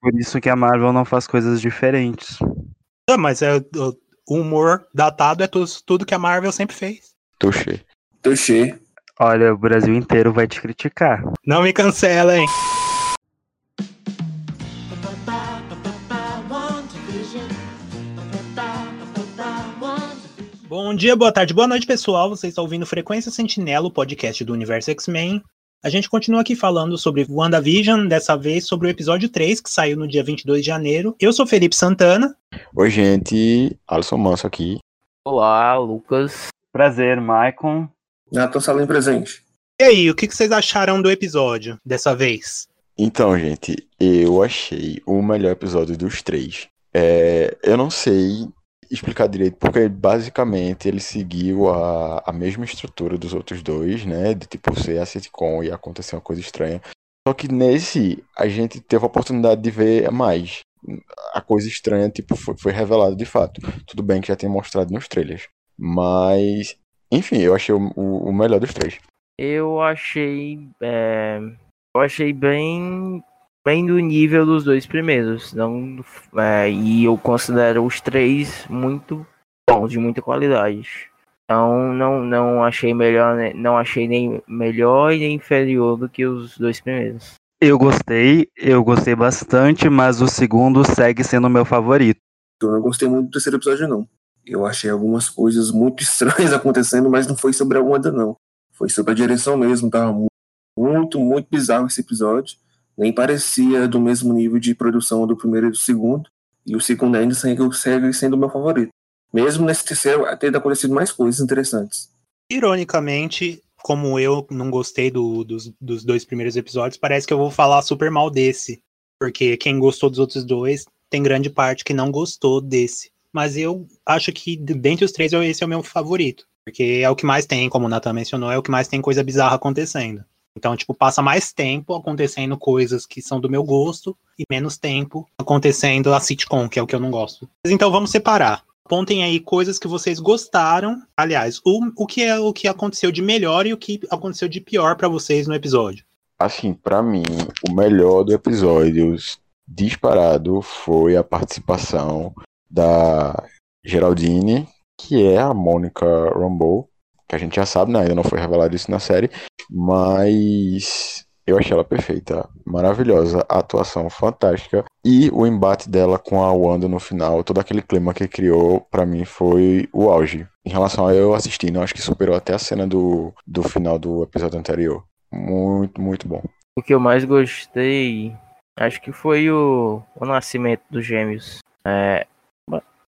Por isso que a Marvel não faz coisas diferentes. Não, mas é, o humor datado é tudo, tudo que a Marvel sempre fez. Touché. Touché. Olha, o Brasil inteiro vai te criticar. Não me cancela, hein? Bom dia, boa tarde, boa noite, pessoal. Vocês estão ouvindo Frequência Sentinela, o podcast do Universo X-Men. A gente continua aqui falando sobre WandaVision, dessa vez sobre o episódio 3, que saiu no dia 22 de janeiro. Eu sou Felipe Santana. Oi, gente. Alisson Manso aqui. Olá, Lucas. Prazer, Maicon. Nathan Salim presente. E aí, o que vocês acharam do episódio dessa vez? Então, gente, eu achei o melhor episódio dos três. É, eu não sei explicar direito, porque basicamente ele seguiu a, a mesma estrutura dos outros dois, né? De tipo ser a sitcom e acontecer uma coisa estranha. Só que nesse a gente teve a oportunidade de ver mais. A coisa estranha, tipo, foi, foi revelada de fato. Tudo bem que já tinha mostrado nos trailers. Mas, enfim, eu achei o, o, o melhor dos três. Eu achei. É, eu achei bem. Bem do nível dos dois primeiros. Não, é, e eu considero os três muito bons, de muita qualidade. Então não, não achei melhor, né, não achei nem melhor e nem inferior do que os dois primeiros. Eu gostei, eu gostei bastante, mas o segundo segue sendo o meu favorito. Eu não gostei muito do terceiro episódio, não. Eu achei algumas coisas muito estranhas acontecendo, mas não foi sobre a Wanda, não. Foi sobre a direção mesmo. Tava muito, muito bizarro esse episódio. Nem parecia do mesmo nível de produção do primeiro e do segundo. E o segundo ainda segue sendo o meu favorito. Mesmo nesse terceiro, tendo acontecido mais coisas interessantes. Ironicamente, como eu não gostei do, dos, dos dois primeiros episódios, parece que eu vou falar super mal desse. Porque quem gostou dos outros dois, tem grande parte que não gostou desse. Mas eu acho que dentre os três, esse é o meu favorito. Porque é o que mais tem, como o Nathan mencionou, é o que mais tem coisa bizarra acontecendo. Então, tipo, passa mais tempo acontecendo coisas que são do meu gosto e menos tempo acontecendo a sitcom, que é o que eu não gosto. Mas então vamos separar. Apontem aí coisas que vocês gostaram. Aliás, o, o que é o que aconteceu de melhor e o que aconteceu de pior para vocês no episódio. Assim, para mim, o melhor do episódio disparado foi a participação da Geraldine, que é a Mônica Rambeau, que a gente já sabe, né? ainda não foi revelado isso na série, mas eu achei ela perfeita, maravilhosa, a atuação fantástica e o embate dela com a Wanda no final, todo aquele clima que criou, para mim foi o auge. Em relação a eu assistindo, acho que superou até a cena do, do final do episódio anterior. Muito, muito bom. O que eu mais gostei, acho que foi o, o nascimento dos gêmeos. É,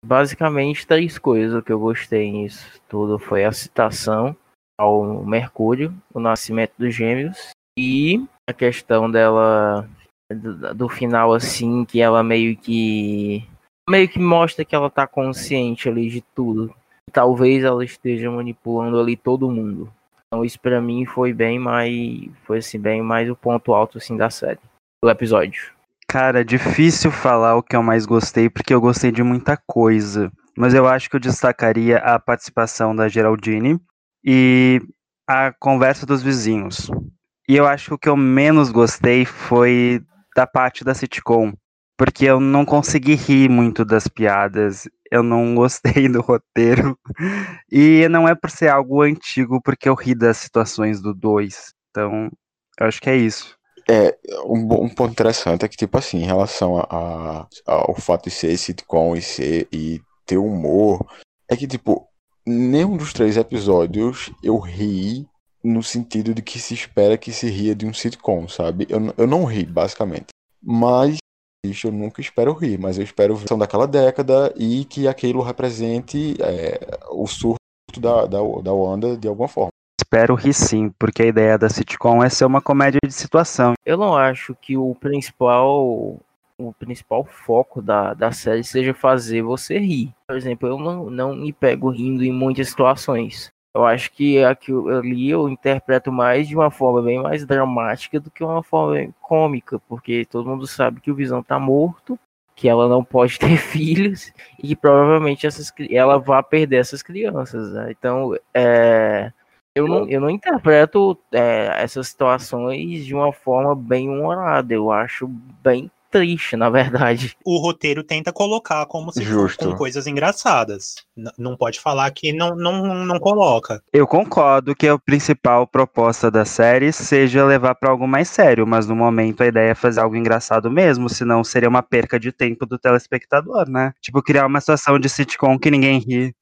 basicamente três coisas que eu gostei nisso tudo foi a citação ao Mercúrio, o nascimento dos gêmeos e a questão dela do, do, final assim que ela meio que meio que mostra que ela tá consciente ali de tudo. Talvez ela esteja manipulando ali todo mundo. Então isso para mim foi bem mais foi assim bem mais o ponto alto assim da série, do episódio. Cara, é difícil falar o que eu mais gostei, porque eu gostei de muita coisa. Mas eu acho que eu destacaria a participação da Geraldine e a conversa dos vizinhos. E eu acho que o que eu menos gostei foi da parte da sitcom, porque eu não consegui rir muito das piadas, eu não gostei do roteiro. E não é por ser algo antigo, porque eu ri das situações do 2. Então, eu acho que é isso. É, um, um, ponto interessante é que, tipo assim, em relação a, a, ao fato de ser sitcom e, ser, e ter humor, é que, tipo, nenhum dos três episódios eu ri no sentido de que se espera que se ria de um sitcom, sabe? Eu, eu não ri, basicamente. Mas eu nunca espero rir, mas eu espero ver daquela década e que aquilo represente é, o surto da, da, da Wanda de alguma forma espero rir sim, porque a ideia da sitcom é ser uma comédia de situação. Eu não acho que o principal o principal foco da, da série seja fazer você rir. Por exemplo, eu não, não me pego rindo em muitas situações. Eu acho que aquilo ali eu interpreto mais de uma forma bem mais dramática do que uma forma cômica, porque todo mundo sabe que o Visão tá morto, que ela não pode ter filhos e que provavelmente essas, ela vai perder essas crianças. Né? Então, é, eu não, eu não interpreto é, essas situações de uma forma bem humorada. Eu acho bem triste, na verdade. O roteiro tenta colocar como se Justo. fosse com coisas engraçadas. N- não pode falar que não, não, não coloca. Eu concordo que a principal proposta da série seja levar pra algo mais sério, mas no momento a ideia é fazer algo engraçado mesmo, senão seria uma perca de tempo do telespectador, né? Tipo, criar uma situação de sitcom que ninguém ri.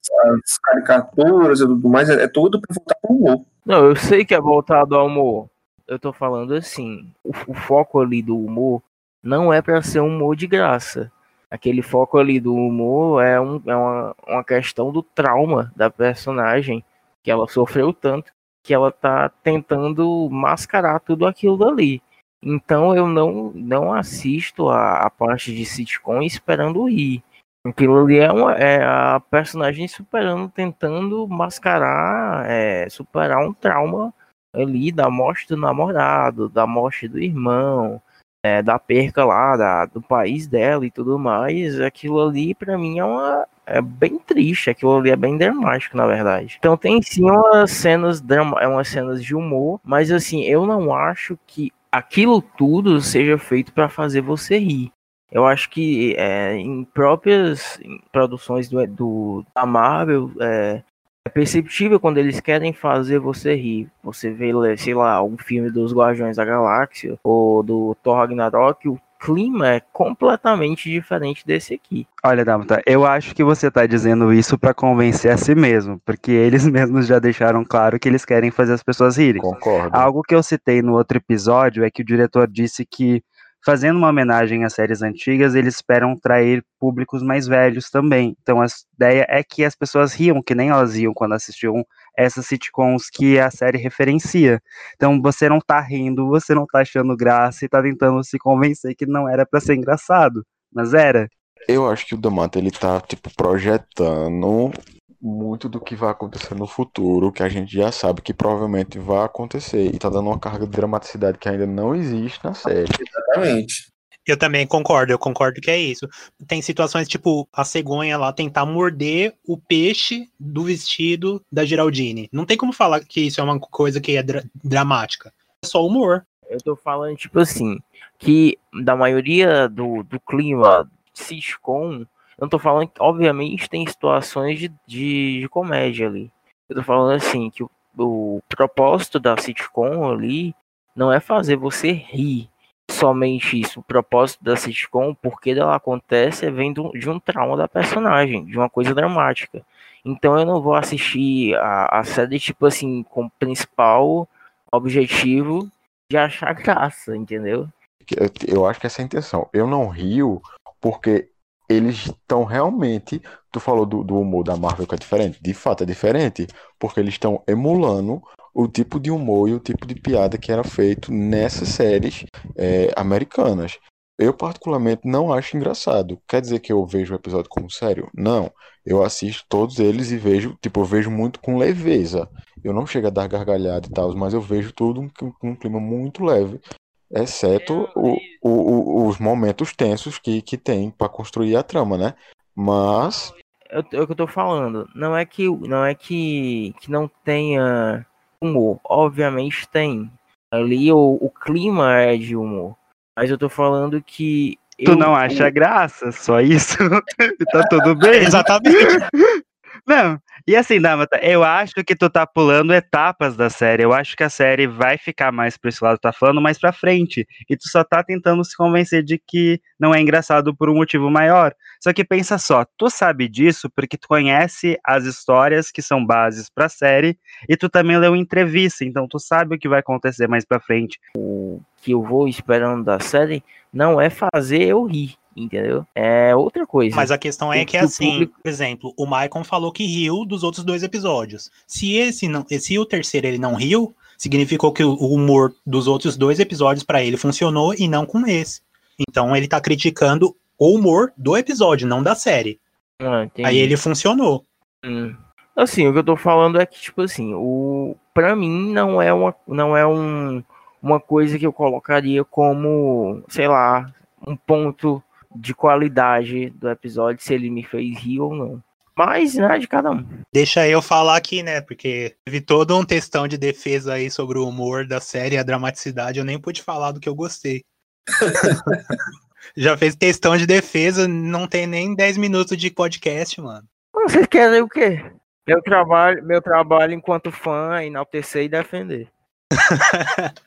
As caricaturas e tudo mais, é, é tudo pra voltar pro humor. Não, eu sei que é voltado ao humor. Eu tô falando assim, o, o foco ali do humor não é pra ser um humor de graça. Aquele foco ali do humor é, um, é uma, uma questão do trauma da personagem, que ela sofreu tanto que ela tá tentando mascarar tudo aquilo dali. Então eu não, não assisto a, a parte de sitcom esperando rir. Aquilo ali é, uma, é a personagem superando, tentando mascarar, é, superar um trauma ali da morte do namorado, da morte do irmão, é, da perca lá da, do país dela e tudo mais. Aquilo ali, pra mim, é uma. É bem triste, aquilo ali é bem dramático, na verdade. Então tem sim umas cenas, é umas cenas de humor, mas assim, eu não acho que aquilo tudo seja feito pra fazer você rir. Eu acho que é, em próprias produções do, do- da Marvel é, é perceptível quando eles querem fazer você rir. Você vê, sei lá, um filme dos Guardiões da Galáxia ou do Thor Ragnarok, o clima é completamente diferente desse aqui. Olha, Damata, eu acho que você tá dizendo isso pra convencer a si mesmo, porque eles mesmos já deixaram claro que eles querem fazer as pessoas rirem. Concordo. Algo que eu citei no outro episódio é que o diretor disse que, fazendo uma homenagem às séries antigas, eles esperam trair públicos mais velhos também. Então a ideia é que as pessoas riam, que nem elas riam quando assistiam essas sitcoms que a série referencia. Então você não tá rindo, você não tá achando graça e tá tentando se convencer que não era pra ser engraçado. Mas era. Eu acho que o Damata ele tá tipo projetando muito do que vai acontecer no futuro, que a gente já sabe que provavelmente vai acontecer e tá dando uma carga de dramaticidade que ainda não existe na série. Exatamente. Eu também concordo, eu concordo que é isso. Tem situações tipo a cegonha lá tentar morder o peixe do vestido da Geraldine. Não tem como falar que isso é uma coisa que é dra- dramática. É só humor. Eu tô falando, tipo assim, que da maioria do, do clima sitcom, não tô falando que, obviamente, tem situações de, de, de comédia ali. Eu tô falando assim, que o, o propósito da sitcom ali não é fazer você rir. Somente isso. O propósito da sitcom, porque ela acontece, é vem do- de um trauma da personagem, de uma coisa dramática. Então eu não vou assistir a, a série, tipo assim, com o principal objetivo de achar graça, entendeu? Eu acho que essa é a intenção. Eu não rio porque eles estão realmente. Tu falou do, do humor da Marvel que é diferente. De fato é diferente, porque eles estão emulando o tipo de humor e o tipo de piada que era feito nessas séries é, americanas. Eu, particularmente, não acho engraçado. Quer dizer que eu vejo o episódio como sério? Não. Eu assisto todos eles e vejo, tipo, eu vejo muito com leveza. Eu não chego a dar gargalhada e tal, mas eu vejo tudo com com um clima muito leve. Exceto o, o- o- os momentos tensos que, que tem pra construir a trama, né? Mas É o é que eu tô falando. Não é que não é que, que não tenha humor. Obviamente tem. Ali o, o clima é de humor. Mas eu tô falando que. Tu eu- não acha graça, só isso? tá tudo bem? Exatamente. Não, e assim, Damata, eu acho que tu tá pulando etapas da série. Eu acho que a série vai ficar mais pra esse lado tá falando, mais pra frente. E tu só tá tentando se convencer de que não é engraçado por um motivo maior. Só que pensa só, tu sabe disso porque tu conhece as histórias que são bases pra série e tu também leu entrevista, então tu sabe o que vai acontecer mais pra frente. que eu vou esperando da série não é fazer eu rir, entendeu? É outra coisa. Mas a questão é que assim, público- por exemplo, o Maicon falou que riu dos outros dois episódios. Se esse não, se o terceiro ele não riu, significou que o humor dos outros dois episódios pra ele funcionou e não com esse. Então ele tá criticando o humor do episódio, não da série. Ah. Aí ele funcionou. Hum. Assim, o que eu tô falando é que, tipo assim, o para mim não é uma não é um, uma coisa que eu colocaria como, sei lá, um ponto de qualidade do episódio se ele me fez rir ou não. Mas, né, de cada um. Deixa eu falar aqui, né? Porque teve todo um textão de defesa aí sobre o humor da série e a dramaticidade. Eu nem pude falar do que eu gostei. Já fez questão de defesa, não tem nem 10 minutos de podcast, mano. Vocês querem o quê? Meu trabalho, meu trabalho enquanto fã é enaltecer e defender.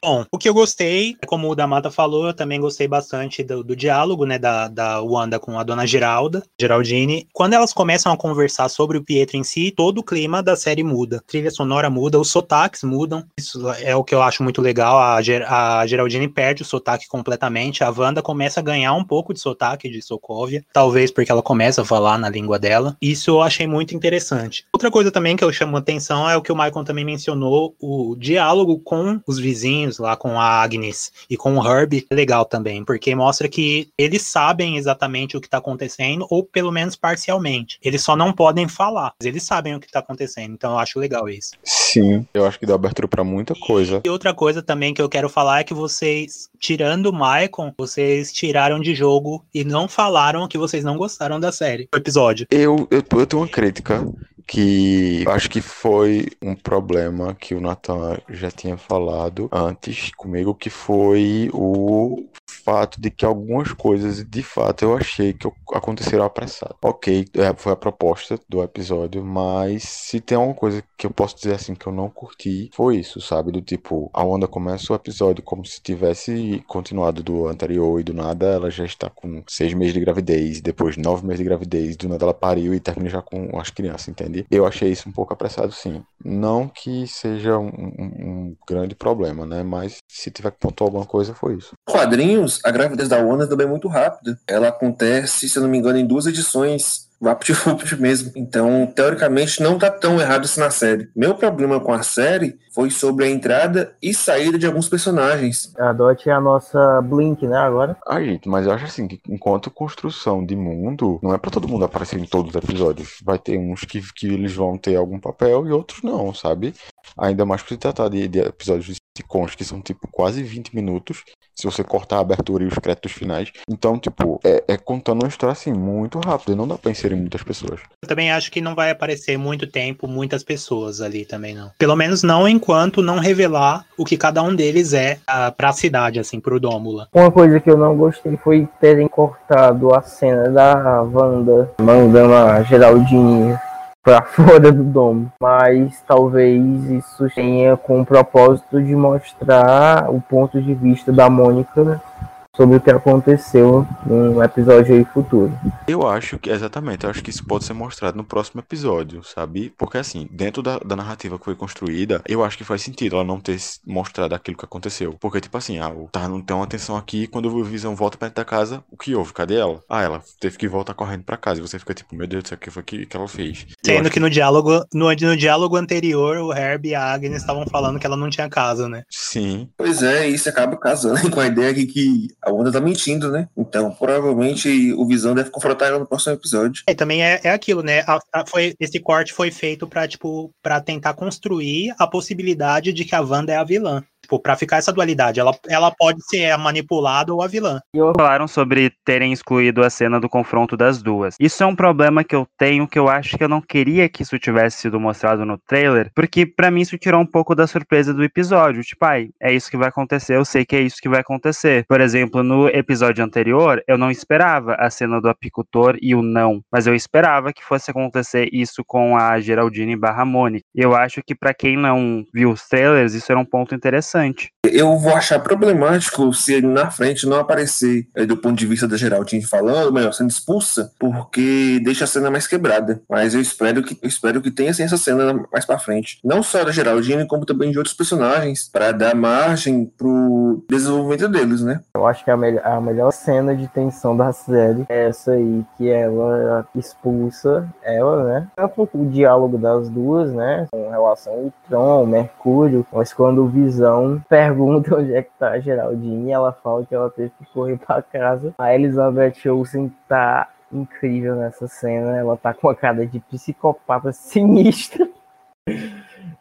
Bom, o que eu gostei, como o Damata falou, eu também gostei bastante do, do, diálogo, né, da, da Wanda com a dona Geralda, Geraldine. Quando elas começam a conversar sobre o Pietro em si, todo o clima da série muda. A trilha sonora muda, os sotaques mudam. Isso é o que eu acho muito legal. A, Ger a Geraldine perde o sotaque completamente. A Wanda começa a ganhar um pouco de sotaque de Sokovia, talvez porque ela começa a falar na língua dela. Isso eu achei muito interessante. Outra coisa também que eu chamo atenção é o que o Michael também mencionou, o diálogo com com os vizinhos, lá com a Agnes e com o Herb, é legal também, porque mostra que eles sabem exatamente o que está acontecendo, ou pelo menos parcialmente. Eles só não podem falar, mas eles sabem o que está acontecendo, então eu acho legal isso. Sim, eu acho que dá abertura para muita coisa. E outra coisa também que eu quero falar é que vocês, tirando o Maicon, vocês tiraram de jogo e não falaram que vocês não gostaram da série, do episódio. Eu, eu, eu tenho uma crítica que acho que foi um problema que o Nathan já tinha falado antes comigo, que foi o fato de que algumas coisas, de fato, eu achei que aconteceram apressado. Ok, é, foi a proposta do episódio, mas se tem alguma coisa que eu posso dizer assim que eu não curti, foi isso, sabe? Do tipo, a Wanda começa o episódio como se tivesse continuado do anterior e do nada ela já está com seis meses de gravidez, depois nove meses de gravidez, do nada ela pariu e termina já com as crianças, entende? Eu achei isso um pouco apressado, sim. Não que seja um, um, um grande problema, né? Mas se tiver que pontuar alguma coisa, foi isso. Quadrinhos a gravidez da Wanda também é muito rápida. Ela acontece, se eu não me engano, em duas edições VaptVupt mesmo. Então, teoricamente, não tá tão errado isso na série. Meu problema com a série foi sobre a entrada e saída de alguns personagens. A Dot é a nossa Blink, né, agora? Ah, gente, mas eu acho assim que enquanto construção de mundo, não é para todo mundo aparecer em todos os episódios. Vai ter uns que, que eles vão ter algum papel e outros não, sabe? Ainda mais por se tratar de, de episódios de sitcoms que são tipo quase 20 minutos, se você cortar a abertura e os créditos finais. Então, tipo, é, é contando uma história assim muito rápida, não dá pra inserir muitas pessoas. Eu também acho que não vai aparecer muito tempo, muitas pessoas ali também, não. Pelo menos não enquanto não revelar o que cada um deles é uh, pra cidade, assim, pro Dômula. Uma coisa que eu não gostei foi terem cortado a cena da Wanda mandando a Geraldine para fora do domo, mas talvez isso tenha com o propósito de mostrar o ponto de vista da Mônica sobre o que aconteceu num episódio aí futuro. Eu acho que, exatamente, eu acho que isso pode ser mostrado no próximo episódio, sabe? Porque assim, dentro da, da narrativa que foi construída, eu acho que faz sentido ela não ter mostrado aquilo que aconteceu. Porque, tipo assim, ah, tá, não tem uma atenção aqui, quando o Visão volta pra dentro da casa, o que houve? Cadê ela? Ah, ela teve que voltar correndo pra casa. E você fica tipo, meu Deus do céu, o que foi que, que ela fez? Sendo que, que no diálogo, no, no diálogo anterior, o Herb e a Agnes estavam falando que ela não tinha casa, né? Sim. Pois é, isso acaba casando com a ideia de que a Wanda tá mentindo, né? Então, provavelmente o Visão deve confrontar ela no próximo episódio. É, também é, é aquilo, né? A, a, foi, esse corte foi feito para tipo, para tentar construir a possibilidade de que a Wanda é a vilã. Tipo, pra ficar essa dualidade. Ela, ela pode ser a manipulada ou a vilã. Falaram sobre terem excluído a cena do confronto das duas. Isso é um problema que eu tenho, que eu acho que eu não queria que isso tivesse sido mostrado no trailer, porque para mim isso tirou um pouco da surpresa do episódio. Tipo, ai, é isso que vai acontecer, eu sei que é isso que vai acontecer. Por exemplo, no episódio anterior, eu não esperava a cena do apicultor e o não, mas eu esperava que fosse acontecer isso com a Geraldine barra Mônica. E eu acho que para quem não viu os trailers, isso era um ponto interessante interessante. Eu vou achar problemático se ele na frente não aparecer é, do ponto de vista da Geraldine falando, melhor, sendo expulsa, porque deixa a cena mais quebrada. Mas eu espero que eu espero que tenha assim, essa cena mais para frente. Não só da Geraldine, como também de outros personagens, para dar margem pro desenvolvimento deles, né? Eu acho que a, me a melhor cena de tensão da série é essa aí, que ela expulsa ela, né? Tanto o diálogo das duas, né? Com relação ao Tron, Mercúrio, mas quando o Visão pergunta onde é que tá a Geraldine ela fala que ela teve que correr pra casa. A Elizabeth Olsen tá incrível nessa cena. Ela tá com a cara de psicopata sinistra.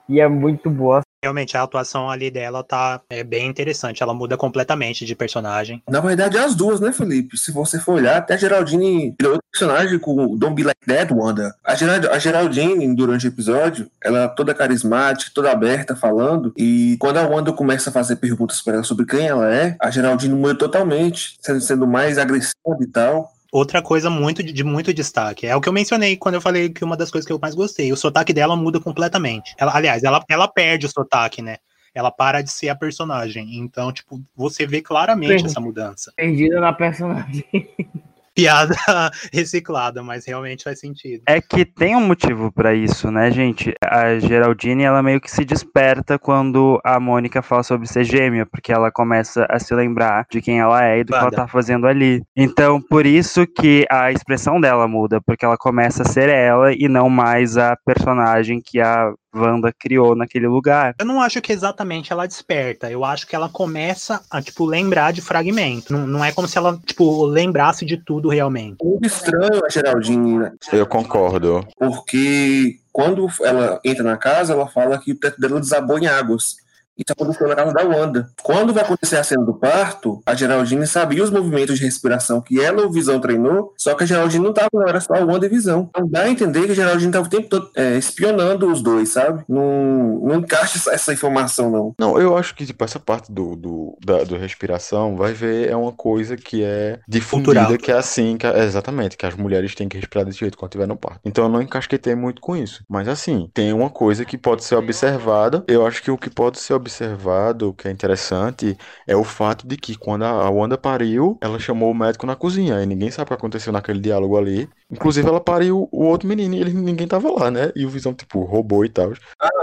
e é muito boa Realmente, a atuação ali dela tá é, bem interessante. Ela muda completamente de personagem. Na verdade, as duas, né, Felipe? Se você for olhar, até a Geraldine virou outro personagem com o Don't Be Like That, Wanda. A, a Geraldine, durante o episódio, ela é toda carismática, toda aberta, falando. E quando a Wanda começa a fazer perguntas para ela sobre quem ela é, a Geraldine muda totalmente, sendo mais agressiva e tal. Outra coisa muito de, muito destaque é o que eu mencionei quando eu falei que uma das coisas que eu mais gostei. O sotaque dela muda completamente. Ela, aliás, ela, ela perde o sotaque, né? Ela para de ser a personagem. Então, tipo, você vê claramente essa mudança. Perdida na personagem. Piada reciclada, mas realmente faz sentido. É que tem um motivo pra isso, né, gente? A Geraldine, ela meio que se desperta quando a Mônica fala sobre ser gêmea, porque ela começa a se lembrar de quem ela é e do que ela tá fazendo ali. Então, por isso que a expressão dela muda, porque ela começa a ser ela e não mais a personagem que a Wanda criou naquele lugar. Eu não acho que exatamente ela desperta. Eu acho que ela começa a, tipo, lembrar de fragmento. Não, não é como se ela, tipo, lembrasse de tudo realmente. Muito estranho a Geraldine, né? Eu concordo. porque quando ela entra na casa, ela fala que o teto dela desabou em águas. Isso aconteceu na casa da Wanda. Quando vai acontecer a cena do parto, a Geraldine sabia os movimentos de respiração que ela e o Visão treinou, só que a Geraldine não estava, não era só a Wanda e Visão. Então dá a entender que a Geraldine estava o tempo todo é, espionando os dois, sabe? Não, não encaixa essa- essa informação, não. Não, eu acho que tipo, essa parte do, do, da do respiração, vai ver, é uma coisa que é difundida, Cultural. que é assim, que é- exatamente, que as mulheres têm que respirar desse jeito quando estiver no parto. Então eu não encasquetei muito com isso. Mas assim, tem uma coisa que pode ser observada. Eu acho que o que pode ser observado, que é interessante, é o fato de que quando a Wanda pariu, ela chamou o médico na cozinha. E ninguém sabe o que aconteceu naquele diálogo ali. Inclusive, ela pariu o outro menino e ele, ninguém tava lá, né? E o Visão, tipo, roubou e tal.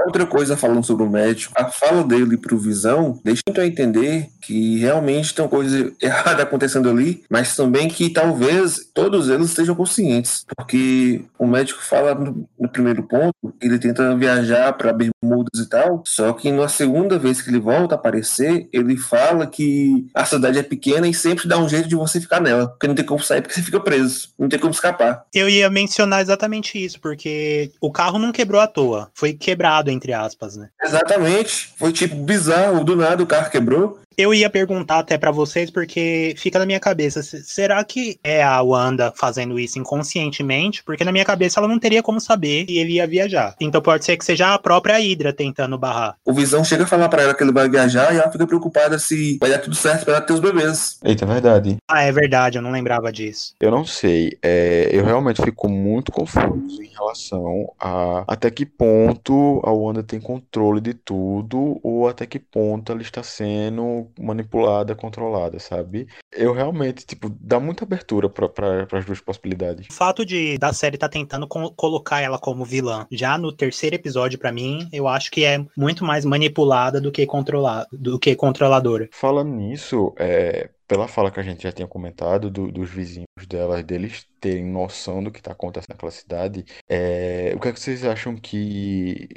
Outra coisa falando sobre o médico, a fala dele pro Visão deixa então entender que realmente tem coisa errada acontecendo ali, mas também que talvez todos eles estejam conscientes, porque o médico fala no, no primeiro ponto, ele tenta viajar para Bermudas e tal, só que na segunda vez que ele volta a aparecer, ele fala que a cidade é pequena e sempre dá um jeito de você ficar nela, porque não tem como sair porque você fica preso, não tem como escapar. Eu ia mencionar exatamente isso, porque o carro não quebrou à toa. Foi quebrado, entre aspas, né? Exatamente, foi tipo bizarro, do nada o carro quebrou. Eu ia perguntar até pra vocês, porque fica na minha cabeça, se- será que é a Wanda fazendo isso inconscientemente? Porque na minha cabeça ela não teria como saber que ele ia viajar. Então pode ser que seja a própria Hydra tentando barrar. O Visão chega a falar pra ela que ele vai viajar e ela fica preocupada se vai dar tudo certo pra ela ter os bebês. Eita, é verdade. Ah, é verdade, eu não lembrava disso. Eu não sei. É, eu realmente fico muito confuso em relação a até que ponto a Wanda tem controle de tudo ou até que ponto ela está sendo manipulada, controlada, sabe? Eu realmente, tipo, dá muita abertura para as duas possibilidades. O fato de da série tá tentando co- colocar ela como vilã já no terceiro episódio, pra mim, eu acho que é muito mais manipulada do que controlada, do que controladora. Falando nisso, é, pela fala que a gente já tinha comentado do- dos vizinhos dela, deles terem noção do que está acontecendo naquela cidade, é, o que é que vocês acham que,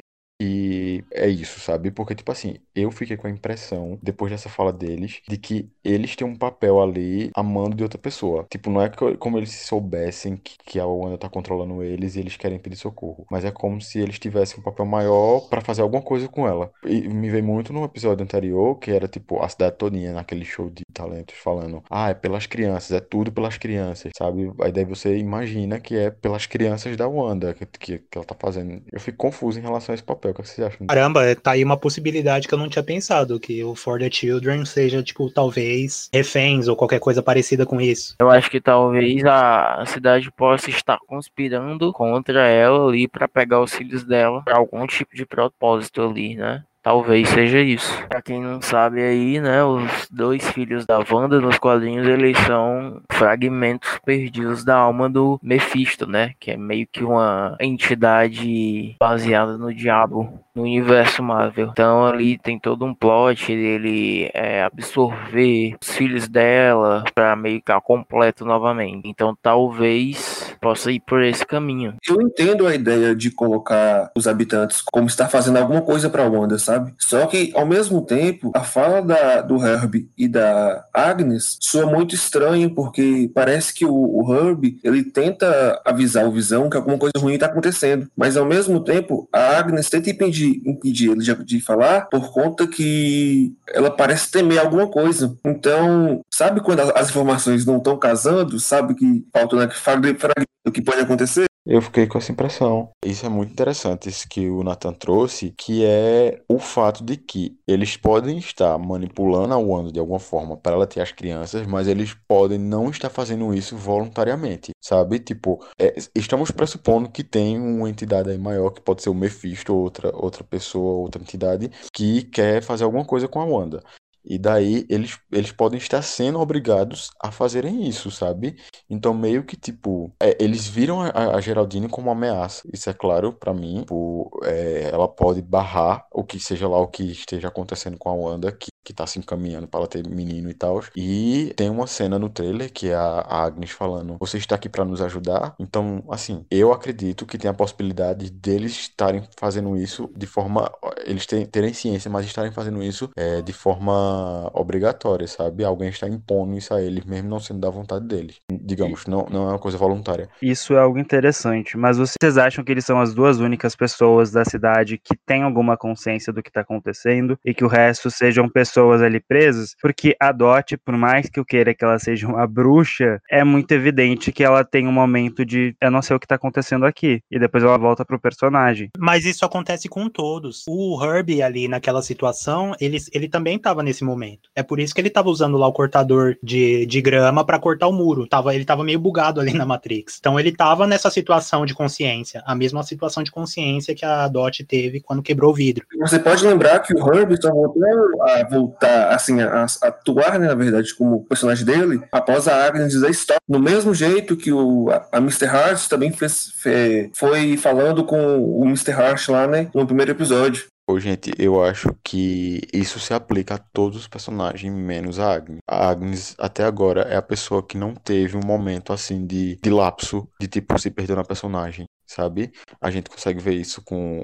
que é isso, sabe? Porque, tipo assim, eu fiquei com a impressão, depois dessa fala deles, de que eles têm um papel ali a mando de outra pessoa. Tipo, não é como eles soubessem que, que a Wanda tá controlando eles e eles querem pedir socorro, mas é como se eles tivessem um papel maior pra fazer alguma coisa com ela. E me veio muito no episódio anterior, que era tipo a cidade todinha naquele show de talentos falando: "Ah, é pelas crianças, é tudo pelas crianças", sabe? Aí daí você imagina que é pelas crianças da Wanda que, que, que ela tá fazendo. Eu fico confuso em relação a esse papel. O que é que vocês acham? Caramba, tá aí uma possibilidade que eu não tinha pensado, que o For the Children seja, tipo, talvez reféns ou qualquer coisa parecida com isso. Eu acho que talvez a cidade possa estar conspirando contra ela ali pra pegar os filhos dela pra algum tipo de propósito ali, né? Talvez seja isso. Pra quem não sabe aí, né, os dois filhos da Wanda nos quadrinhos, eles são fragmentos perdidos da alma do Mephisto, né? Que é meio que uma entidade baseada no diabo no universo Marvel. Então ali tem todo um plot dele é, absorver os filhos dela pra meio que completo novamente. Então talvez possa ir por esse caminho. Eu entendo a ideia de colocar os habitantes como estar fazendo alguma coisa para Wanda, sabe? Só que, ao mesmo tempo, a fala da, do Herb e da Agnes soa muito estranho, porque parece que o, o Herb ele tenta avisar o Visão que alguma coisa ruim está acontecendo, mas ao mesmo tempo a Agnes tenta impedir, impedir ele de, de falar por conta que ela parece temer alguma coisa. Então, sabe quando as informações não estão casando, sabe que falta né, fragmento do que pode acontecer? Eu fiquei com essa impressão. Isso é muito interessante, isso que o Nathan trouxe, que é o fato de que eles podem estar manipulando a Wanda de alguma forma para ela ter as crianças, mas eles podem não estar fazendo isso voluntariamente, sabe? Tipo, é, estamos pressupondo que tem uma entidade aí maior, que pode ser o Mephisto, outra, outra pessoa, outra entidade, que quer fazer alguma coisa com a Wanda. E daí eles, eles podem estar sendo obrigados a fazerem isso, sabe? Então, meio que, tipo, é, eles viram a, a, Geraldine como uma ameaça. Isso é claro para mim. Tipo, é, ela pode barrar o que seja lá o que esteja acontecendo com a Wanda, que que tá se encaminhando para ela ter menino e tal. E tem uma cena no trailer que é a Agnes falando: Você está aqui para nos ajudar? Então, assim, eu acredito que tem a possibilidade deles estarem fazendo isso de forma. Eles terem, ciência, mas estarem fazendo isso é, de forma obrigatória, sabe? Alguém está impondo isso a eles, mesmo não sendo da vontade deles. Digamos, não, não é uma coisa voluntária. Isso é algo interessante, mas vocês acham que eles são as duas únicas pessoas da cidade que têm alguma consciência do que está acontecendo e que o resto sejam pessoas pessoas ali presas, porque a Dot, por mais que eu queira que ela seja uma bruxa, é muito evidente que ela tem um momento de eu não sei o que tá acontecendo aqui, e depois ela volta pro personagem. Mas isso acontece com todos. O Herbie ali naquela situação, ele, ele também tava nesse momento. É por isso que ele tava usando lá o cortador de, de grama para cortar o muro. Tava, ele tava meio bugado ali na Matrix. Então ele tava nessa situação de consciência, a mesma situação de consciência que a Dot teve quando quebrou o vidro. Você pode lembrar que o Herbie só voltou a voltar, assim, a, a atuar, né, na verdade, como personagem dele, após a Agnes dizer stop. No mesmo jeito que o, a, Mr. Hart também fez, fe, foi falando com o Mr. Hart lá, né, no primeiro episódio. Ô, gente, eu acho que isso se aplica a todos os personagens, menos a Agnes. A Agnes, até agora, é a pessoa que não teve um momento, assim, de, de lapso, de, tipo, se perder na personagem sabe? A gente consegue ver isso com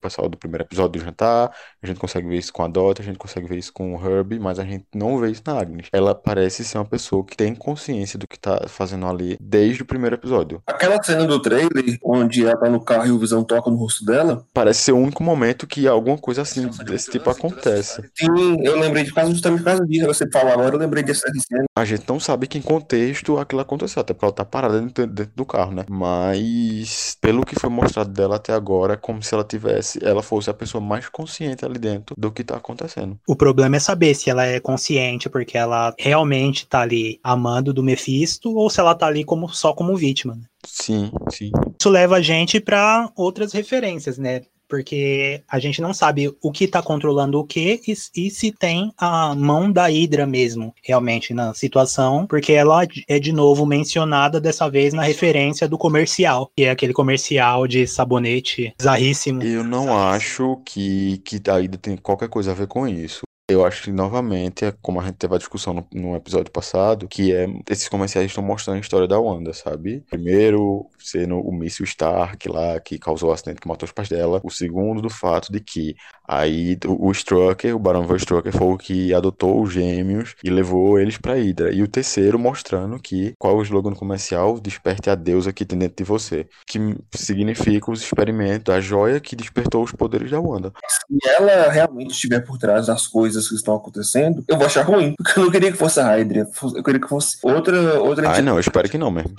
pessoal do primeiro episódio do Jantar, a gente consegue ver isso com a Dota, a gente consegue ver isso com o Herbie, mas a gente não vê isso na Agnes. Ela parece ser uma pessoa que tem consciência do que tá fazendo ali desde o primeiro episódio. Aquela cena do trailer, onde ela tá no carro e o Visão toca no rosto dela... Parece ser o único momento que alguma coisa assim, desse tipo acontece. Sim, eu lembrei de caso justamente por causa disso, você falou agora, eu lembrei dessa cena. A gente não sabe que em contexto aquilo aconteceu, até porque ela tá parada dentro, dentro do carro, né? Mas pelo que foi mostrado dela até agora, é como se ela tivesse, ela fosse a pessoa mais consciente ali dentro do que tá acontecendo. O problema é saber se ela é consciente porque ela realmente tá ali amando do Mephisto ou se ela tá ali como só como vítima. Né? Sim, sim. Isso leva a gente para outras referências, né? Porque a gente não sabe o que está controlando o que e, e, se tem a mão da Hydra mesmo, realmente, na situação, porque ela é de novo mencionada dessa vez na referência do comercial, que é aquele comercial de sabonete bizarríssimo. Eu não acho que, que a Hydra tem qualquer coisa a ver com isso. Eu acho que, novamente, é como a gente teve a discussão no, no episódio passado, que é esses comerciais estão mostrando a história da Wanda, sabe? Primeiro, sendo o míssil Stark lá, que causou o acidente que matou os pais dela. O segundo, do fato de que aí o Strucker, o Barão Von Strucker, foi o que adotou os gêmeos e levou eles pra Hydra. E o terceiro, mostrando que, qual é o slogan comercial? Desperte a deusa que tem dentro de você. Que significa os experimentos, a joia que despertou os poderes da Wanda. Se ela realmente estiver por trás das coisas que estão acontecendo, eu vou achar ruim. Porque eu não queria que fosse a Hydra. Eu queria que fosse outra. outra ah, não, eu espero que não mesmo.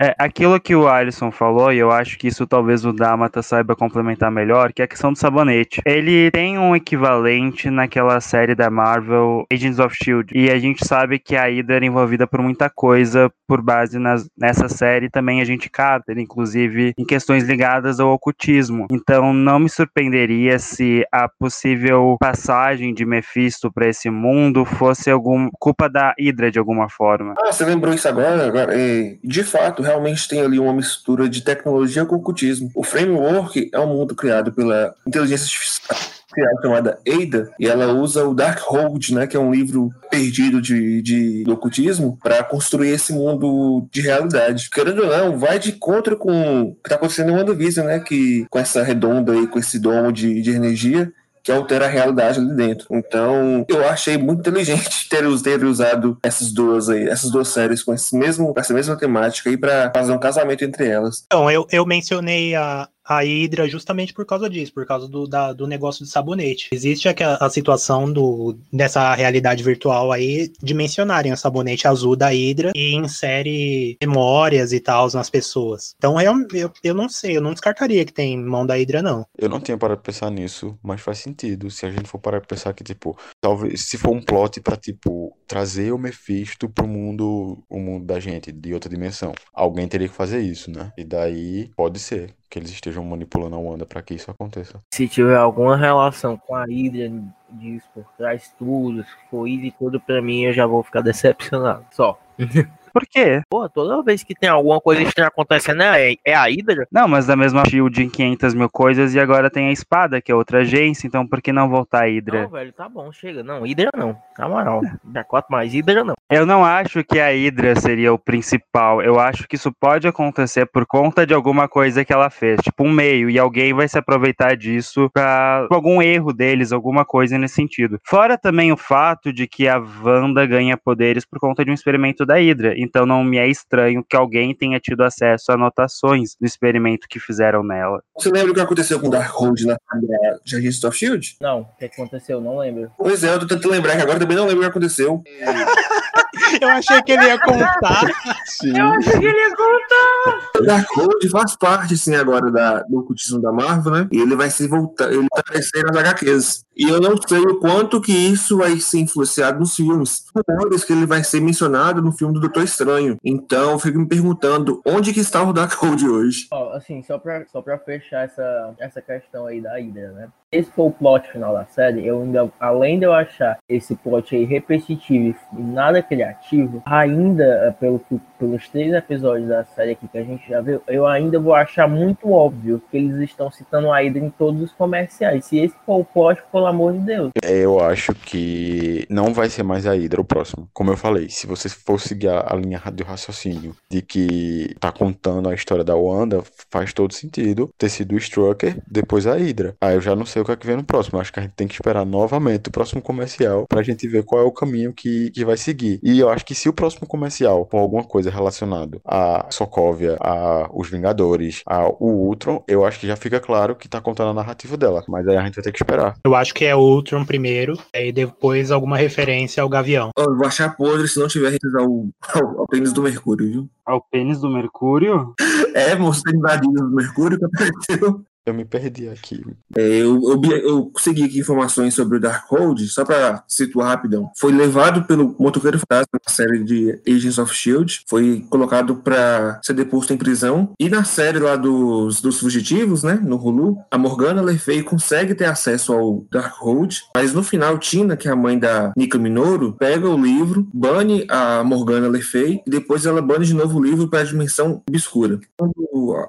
É, aquilo que o Alisson falou, e eu acho que isso talvez o Damata saiba complementar melhor, que é a questão do sabonete. Ele tem um equivalente naquela série da Marvel, Agents of Shield. E a gente sabe que a Hydra era envolvida por muita coisa por base nas, nessa série também a gente capta, inclusive em questões ligadas ao ocultismo. Então não me surpreenderia se a possível passagem de Mephisto para esse mundo fosse algum culpa da Hydra de alguma forma. Ah, você lembrou isso agora? agora é, de fato, realmente tem ali uma mistura de tecnologia com ocultismo. O framework é um mundo criado pela inteligência artificial criada chamada Ada, e ela usa o Darkhold, né, que é um livro perdido de, de ocultismo, para construir esse mundo de realidade. Querendo ou não, vai de contra com o que está acontecendo em WandaVision, né, que com essa redonda aí, com esse domo de, de energia, que altera a realidade ali dentro. Então, eu achei muito inteligente ter, usado essas duas aí, essas duas séries com esse mesmo, essa mesma temática aí para fazer um casamento entre elas. Então, eu, eu mencionei a, a Hydra justamente por causa disso, por causa do, da, do negócio de sabonete. Existe a, a situação do, dessa realidade virtual aí de mencionarem o sabonete azul da Hydra e insere memórias e tal nas pessoas. Então eu, eu, eu não sei, eu não descartaria que tem mão da Hydra, não. Eu não tinha parado pensar nisso, mas faz sentido. Se a gente for parar de pensar que, tipo, talvez se for um plot pra, tipo, trazer o Mephisto pro mundo, o mundo da gente, de outra dimensão. Alguém teria que fazer isso, né? E daí pode ser que eles estejam manipulando a Wanda para que isso aconteça. Se tiver alguma relação com a Hydra disso por trás tudo, se for isso e tudo pra mim, eu já vou ficar decepcionado. Só. Por quê? Pô, toda vez que tem alguma coisa estranha acontecendo, é, é a Hydra? Não, mas da mesma Shield em 500 mil coisas e agora tem a espada, que é outra agência, então por que não voltar a Hydra? Não, velho, tá bom, chega. Não, Hydra não. Na moral. Da 4 mais Hydra não. Eu não acho que a Hydra seria o principal. Eu acho que isso pode acontecer por conta de alguma coisa que ela fez, tipo um meio, e alguém vai se aproveitar disso pra por algum erro deles, alguma coisa nesse sentido. Fora também o fato de que a Wanda ganha poderes por conta de um experimento da Hydra, então não me é estranho que alguém tenha tido acesso a anotações do experimento que fizeram nela. Você lembra o que aconteceu com o Darkhold na saga de Agents of Shield? Não, o que aconteceu? Não lembro. Pois é, eu tô tentando lembrar que agora também não lembro o que aconteceu. Eu achei que ele ia contar. Sim. achei que ele ia contar. O Darkhold faz parte, sim, agora da, do ocultismo da Marvel, né? E ele vai se voltar, ele vai aparecer nas HQs. E eu não sei o quanto que isso vai ser influenciado nos filmes. Rumores que ele vai ser mencionado no filme do Doutor Estranho. Então, eu fico me perguntando onde que está o Darkhold hoje. Ó, assim, só pra, só pra fechar essa, essa questão aí da Hydra, né? Esse foi o plot final da série. Eu ainda, além de eu achar esse plot aí repetitivo e nada criativo, ainda, eh, pelo, pelos três episódios da série aqui que a gente já viu, eu ainda vou achar muito óbvio que eles estão citando a Hydra em todos os comerciais. Se esse for o plot, pelo amor de Deus. Eu acho que não vai ser mais a Hydra o próximo. Como eu falei, se você for seguir a, a linha de raciocínio de que tá contando a história da Wanda, faz todo sentido ter sido o Strucker, depois a Hydra. Aí eu já não sei o que é que vem no próximo. Acho que a gente tem que esperar novamente o próximo comercial pra gente ver qual é o caminho que, que vai seguir. E eu acho que se o próximo comercial for alguma coisa relacionado a Sokovia, a os Vingadores, a o Ultron, eu acho que já fica claro que tá contando a narrativa dela. Mas aí a gente vai ter que esperar. Eu acho que é o Ultron primeiro, e depois alguma referência ao Gavião. Eu vou achar podre se não tiver referência ao, ao, ao pênis do Mercúrio, viu? Ao pênis do Mercúrio? É, moço, tem invadido do Mercúrio que apareceu. Eu me perdi aqui. É, eu, eu, eu consegui aqui informações sobre o Darkhold, só para situar rapidão. Foi levado pelo motoqueiro fantasma na série de Agents of S.H.I.E.L.D., foi colocado para ser deposto em prisão. E na série lá dos, dos fugitivos, né, no Hulu, a Morgana Le Fay consegue ter acesso ao Darkhold, mas no final, Tina, que é a mãe da Nika Minoru, pega o livro, bane a Morgana Le Fay, e depois ela bane de novo o livro para a dimensão obscura.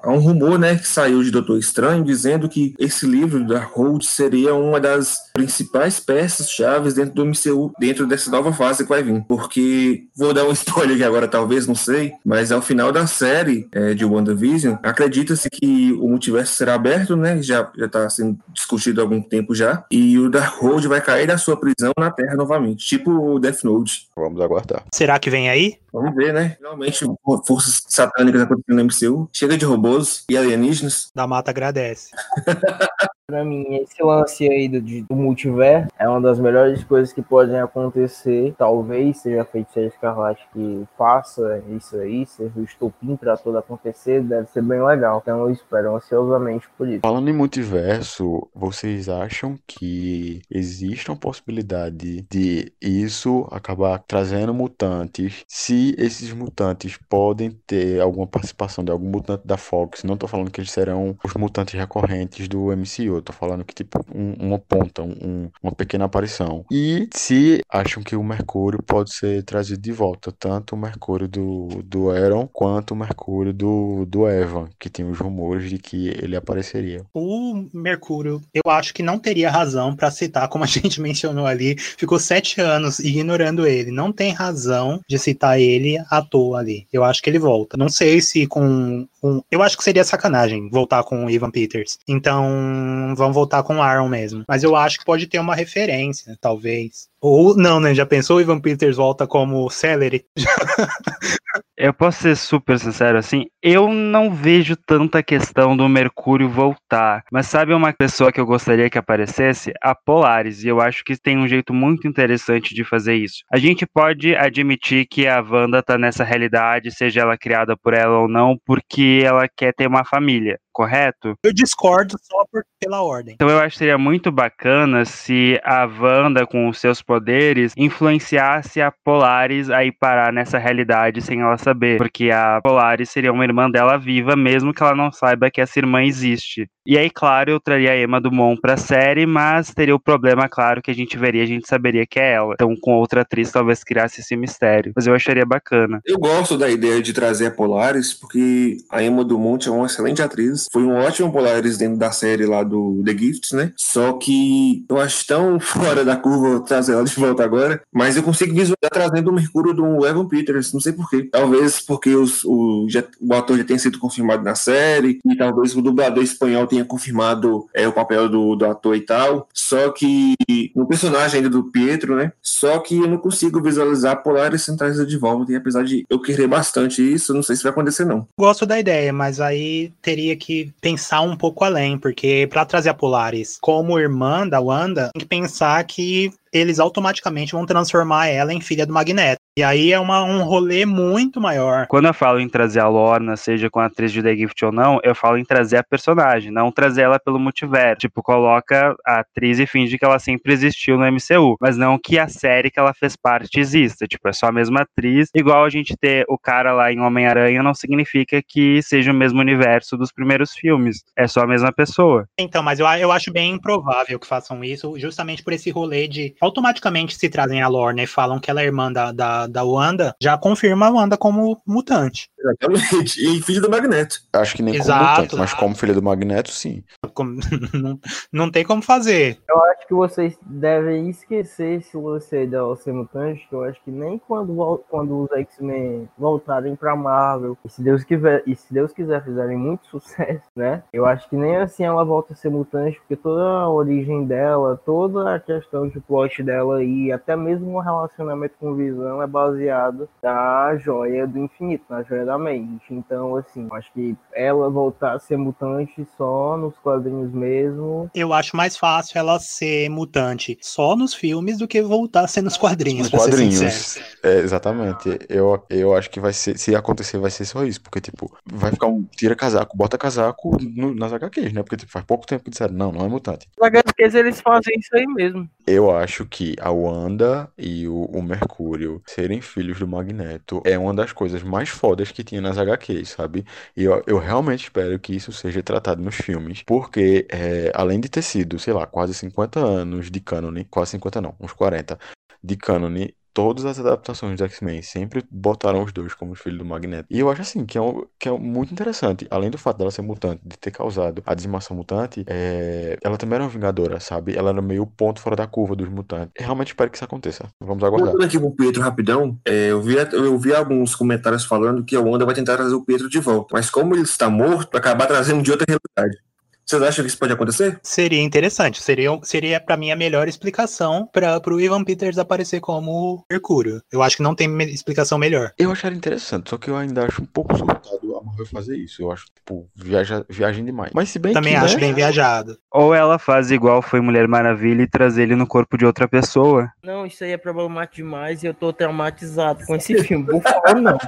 Há um rumor, né, que saiu de Doutor Estranho, dizendo que esse livro do Darkhold seria uma das principais peças-chave dentro do MCU, dentro dessa nova fase que vai vir. Porque, vou dar um spoiler aqui agora, talvez, não sei, mas ao final da série é, de WandaVision, acredita-se que o multiverso será aberto, né? Já está sendo discutido há algum tempo já, e o Darkhold vai cair da sua prisão na Terra novamente, tipo o Death Note. Vamos aguardar. Será que vem aí? Vamos ver, né? Finalmente, forças satânicas acontecendo no MCU. Chega de robôs e alienígenas. Da Mata agradece. Pra mim, esse lance aí do, do multiverso é uma das melhores coisas que podem acontecer. Talvez seja a Feiticeira Escarlate que faça isso aí, seja o estopim pra tudo acontecer, deve ser bem legal. Então eu espero ansiosamente por isso. Falando em multiverso, vocês acham que existe uma possibilidade de isso acabar trazendo mutantes? Se esses mutantes podem ter alguma participação de algum mutante da Fox, não tô falando que eles serão os mutantes recorrentes do MCU, Eu tô falando que, tipo, um, uma ponta, um, uma pequena aparição. E se acham que o Mercúrio pode ser trazido de volta, tanto o Mercúrio do, do Aaron quanto o Mercúrio do, do Evan, que tem os rumores de que ele apareceria. O Mercúrio, eu acho que não teria razão para citar, como a gente mencionou ali, ficou sete anos ignorando ele. Não tem razão de citar ele à toa ali. Eu acho que ele volta. Não sei se com. Eu acho que seria sacanagem voltar com o Ivan Peters. Então, vamos voltar com o Aaron mesmo. Mas eu acho que pode ter uma referência, talvez. Ou não, né? Já pensou o Ivan Peters volta como Celery? Eu posso ser super sincero assim, eu não vejo tanta questão do Mercúrio voltar. Mas sabe uma pessoa que eu gostaria que aparecesse? A Polaris. E eu acho que tem um jeito muito interessante de fazer isso. A gente pode admitir que a Wanda tá nessa realidade, seja ela criada por ela ou não, porque ela quer ter uma família correto? Eu discordo só por, pela ordem. Então eu acho que seria muito bacana se a Wanda, com os seus poderes, influenciasse a Polaris a ir parar nessa realidade sem ela saber. Porque a Polaris seria uma irmã dela viva, mesmo que ela não saiba que essa irmã existe. E aí, claro, eu traria a Emma Dumont pra série, mas teria o problema, claro, que a gente veria, a gente saberia que é ela. Então, com outra atriz, talvez criasse esse mistério. Mas eu acharia bacana. Eu gosto da ideia de trazer a Polaris, porque a Emma Dumont é uma excelente atriz. Foi um ótimo Polaris dentro da série lá do The Gifts, né? Só que eu acho tão fora da curva trazer ela de volta agora. Mas eu consigo visualizar trazendo o Mercúrio do Evan Peters, não sei porquê. Talvez porque os, o, já, o ator já tenha sido confirmado na série, e talvez o dublador espanhol tenha confirmado é, o papel do, do ator e tal. Só que no personagem ainda do Pietro, né? Só que eu não consigo visualizar Polaris sendo trazida de volta. E apesar de eu querer bastante isso, não sei se vai acontecer, não. Gosto da ideia, mas aí teria que pensar um pouco além, porque para trazer a Polaris como irmã da Wanda, tem que pensar que eles automaticamente vão transformar ela em filha do Magneto. E aí é uma, um rolê muito maior. Quando eu falo em trazer a Lorna, seja com a atriz de The Gift ou não, eu falo em trazer a personagem, não trazer ela pelo multiverso. Tipo, coloca a atriz e finge que ela sempre existiu no MCU, mas não que a série que ela fez parte exista. Tipo, é só a mesma atriz. Igual a gente ter o cara lá em Homem-Aranha não significa que seja o mesmo universo dos primeiros filmes. É só a mesma pessoa. Então, mas eu, eu acho bem improvável que façam isso, justamente por esse rolê de automaticamente se trazem a Lorna e falam que ela é irmã da, da, da Wanda, já confirma a Wanda como mutante. Exatamente. E filho do Magneto. Acho que nem Exato. como mutante, mas como filha do Magneto, sim. Como- não, não tem como fazer. Eu acho que vocês devem esquecer esse lance aí dela ser mutante, que eu acho que nem quando, quando os X-Men voltarem pra Marvel, e se Deus quiser, e se Deus quiser fizerem muito sucesso, né? Eu acho que nem assim ela volta a ser mutante, porque toda a origem dela, toda a questão de plot dela e até mesmo o relacionamento com o Visão é baseado na joia do infinito, na joia da mente. Então, assim, eu acho que ela voltar a ser mutante só nos quadrinhos mesmo, Eu acho mais fácil ela ser mutante só nos filmes do que voltar a ser nos quadrinhos. Os pra ser quadrinhos. É, exatamente. Eu, eu acho que vai ser, se acontecer, vai ser só isso. Porque, tipo, vai ficar um tira casaco, bota casaco no- nas HQs, né? Porque tipo, faz pouco tempo que disseram, não, não é mutante. Os HQs eles fazem isso aí mesmo. Eu acho que a Wanda e o, o Mercúrio serem filhos do Magneto é uma das coisas mais fodas que tinha nas HQs, sabe? E eu, eu realmente espero que isso seja tratado nos filmes, porque é, além de ter sido, sei lá, quase 50 anos de cânone, quase 50 não, uns 40, de cânone, todas as adaptações do X-Men sempre botaram os dois como os filhos do Magneto. E eu acho assim que é, um, que é muito interessante. Além do fato dela ser mutante, de ter causado a dizimação mutante, é, ela também era uma vingadora, sabe? Ela era meio ponto fora da curva dos mutantes. Eu realmente espero que isso aconteça. Vamos aguardar. Voltando aqui pro Pietro rapidão, é, eu, vi, eu vi alguns comentários falando que a Wanda vai tentar trazer o Pietro de volta. Mas como ele está morto, vai acabar trazendo de outra realidade. Vocês acham que isso pode acontecer? Seria interessante. Seria, seria para mim a melhor explicação para o Ivan Peters aparecer como Mercúrio. Eu acho que não tem me- explicação melhor. Eu acharia interessante, só que eu ainda acho um pouco surtado a Marvel fazer isso. Eu acho, tipo, viaja, viagem demais. Mas se bem Também que, acho né, bem viajado. Ou ela faz igual foi Mulher Maravilha e trazer ele no corpo de outra pessoa. Não, isso aí é problemático demais e eu tô traumatizado com esse filme. Por favor, não.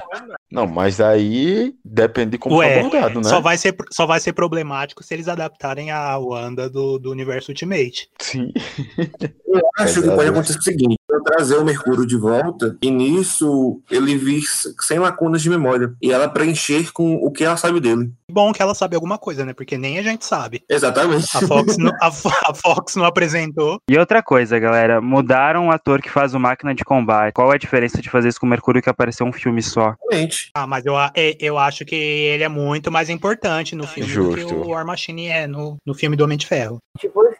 Não, mas aí depende de como Ué, abordado, né? Só vai, ser, só vai ser problemático se eles adaptarem a Wanda do, do universo Ultimate. Sim. Eu acho que pode acontecer o seguinte: trazer o Mercúrio de volta e nisso ele vir sem lacunas de memória e ela preencher com o que ela sabe dele. Bom que ela sabe alguma coisa, né? Porque nem a gente sabe. Exatamente. A Fox, não, a, a Fox não apresentou. E outra coisa, galera, mudaram o ator que faz o máquina de combate. Qual é a diferença de fazer isso com o Mercúrio que apareceu um filme só? Exatamente. Ah, mas eu, é- eu acho que ele é muito mais importante no filme do que Justo. o War Machine é no, no filme do Homem de Ferro. Tipo assim,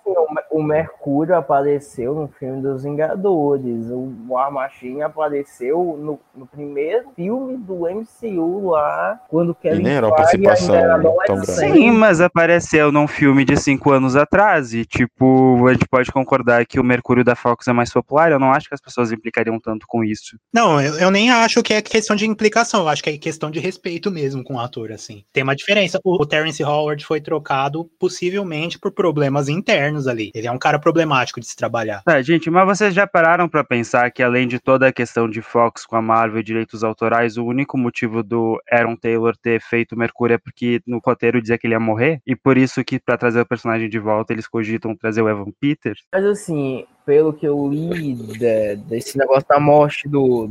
o Mer- o Mercúrio apareceu no filme dos Vingadores. O War Machine apareceu no, no primeiro filme do MCU lá, quando Kevin nem era uma participação era tão. Sim, mas apareceu num filme de cinco anos atrás. E, tipo, a gente pode concordar que o Mercúrio da Fox é mais popular. Eu não acho que as pessoas implicariam tanto com isso. Não, eu, eu nem acho que é questão de implicação, eu acho que é questão de respeito mesmo com o ator, assim. Tem uma diferença. O, o Terence Howard foi trocado possivelmente por problemas internos ali. Ele é um cara problemático de se trabalhar. Tá, gente, mas vocês já pararam pra pensar que além de toda a questão de Fox com a Marvel e direitos autorais, o único motivo do Aaron Taylor ter feito Mercúrio é porque no roteiro dizia que ele ia morrer? E por isso que pra trazer o personagem de volta eles cogitam trazer o Evan Peters? Mas assim, pelo que eu li de- desse negócio da morte do do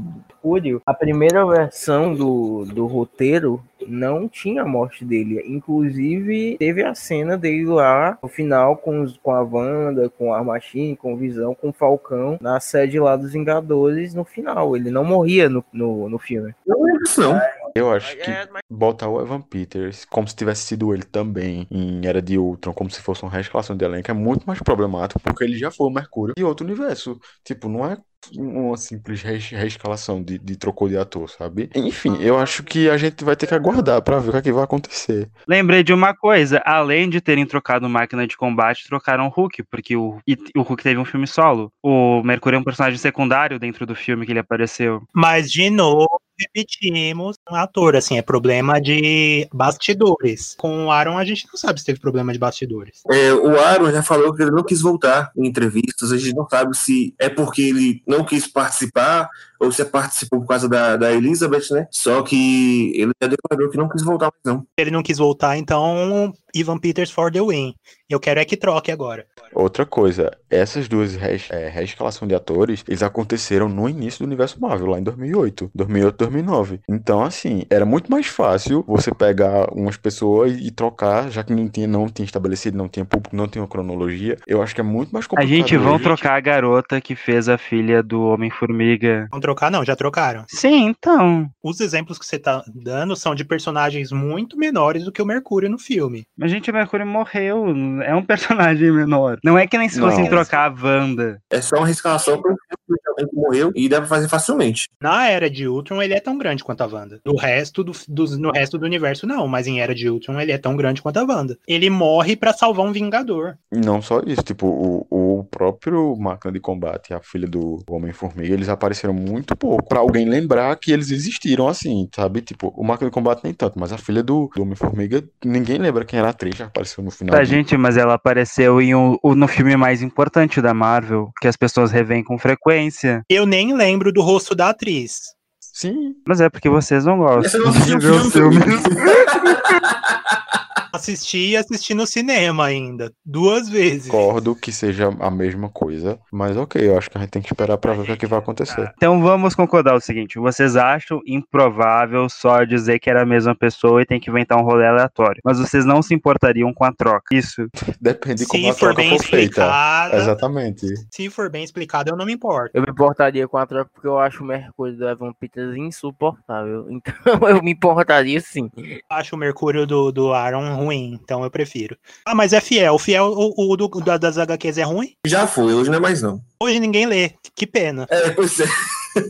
Mercúrio, a primeira versão do, do roteiro não tinha a morte dele. Inclusive, teve a cena dele lá no final com, os- com a Wanda, com a Machine, com o Visão, com o Falcão, na sede lá dos Vingadores no final. Ele não morria no, no, no filme. Não lembro disso, não. Eu acho que botar o Evan Peters como se tivesse sido ele também em Era de Ultron, como se fosse uma reescalação de elenco, é muito mais problemático, porque ele já foi o Mercúrio de outro universo. Tipo, não é uma simples reescalação de, de trocou de ator, sabe? Enfim, eu acho que a gente vai ter que aguardar pra ver o que, é que vai acontecer. Lembrei de uma coisa, além de terem trocado máquina de combate, trocaram o Hulk, porque o, e o Hulk teve um filme solo. O Mercúrio é um personagem secundário dentro do filme que ele apareceu. Mas, de novo, repetimos um ator, assim, é problema de bastidores. Com o Aaron, a gente não sabe se teve problema de bastidores. É, o Aaron já falou que ele não quis voltar em entrevistas. A gente não sabe se é porque ele não quis participar ou se participou por causa da, da Elizabeth, né? Só que ele já declarou que não quis voltar mais, não. Ele não quis voltar, então, Ivan Peters for the win. Eu quero é que troque agora. Outra coisa, essas duas res, é, reescalação de atores, eles aconteceram no início do universo Marvel, lá em 2008. 2008, 2009. Então, assim, era muito mais fácil você pegar umas pessoas e, trocar, já que não tinha, não tinha estabelecido, não tinha público, não tinha uma cronologia. Eu acho que é muito mais A complicado. gente vão hoje. trocar a garota que fez a filha do Homem-Formiga. Vão trocar? Não, já trocaram. Sim, então. Os exemplos que você tá dando são de personagens muito menores do que o Mercúrio no filme. Mas, gente, o Mercúrio morreu. É um personagem menor. Não é que nem se Não. fossem trocar a Wanda. É só uma rescalação para alguém que morreu e dá pra fazer facilmente. Na Era de Ultron, ele é tão grande quanto a Wanda. No resto do, dos- no resto do universo, não. Mas em Era de Ultron, ele é tão grande quanto a Wanda. Ele morre pra salvar um Vingador. Não só isso, tipo, o, o próprio Máquina de Combate e a filha do Homem-Formiga, eles apareceram muito pouco. Pra alguém lembrar que eles existiram assim, sabe? Tipo, o Máquina de Combate nem tanto, mas a filha do, do Homem-Formiga, ninguém lembra quem era a atriz, já apareceu no final. Tá, de- gente, mas ela apareceu em um- o- no filme mais importante da Marvel, que as pessoas revêem com frequência. Eu nem lembro do rosto da atriz. Sim, Mas é porque vocês não gostam Esse não assistiu de ver o filme. Assisti e assisti no cinema ainda. Duas vezes. concordo que seja a mesma coisa, mas ok, eu acho que a gente tem que esperar pra ver o que, é que vai acontecer. Então vamos concordar o seguinte: vocês acham improvável só dizer que era a mesma pessoa e tem que inventar um rolê aleatório. Mas vocês não se importariam com a troca. Isso. Depende de como Se a for troca bem for feita. explicada, Exatamente. se for bem explicado, eu não me importo. Eu me importaria com a troca porque eu acho o Mercúrio do Evan Peters insuportável. Então eu me importaria sim. Acho o Mercúrio do, do Aaron ruim, então eu prefiro. Ah, mas é fiel. Fiel, o, o do, da- das HQs é ruim? Já foi, hoje não é mais não. Hoje ninguém lê. Que pena. É, pois é.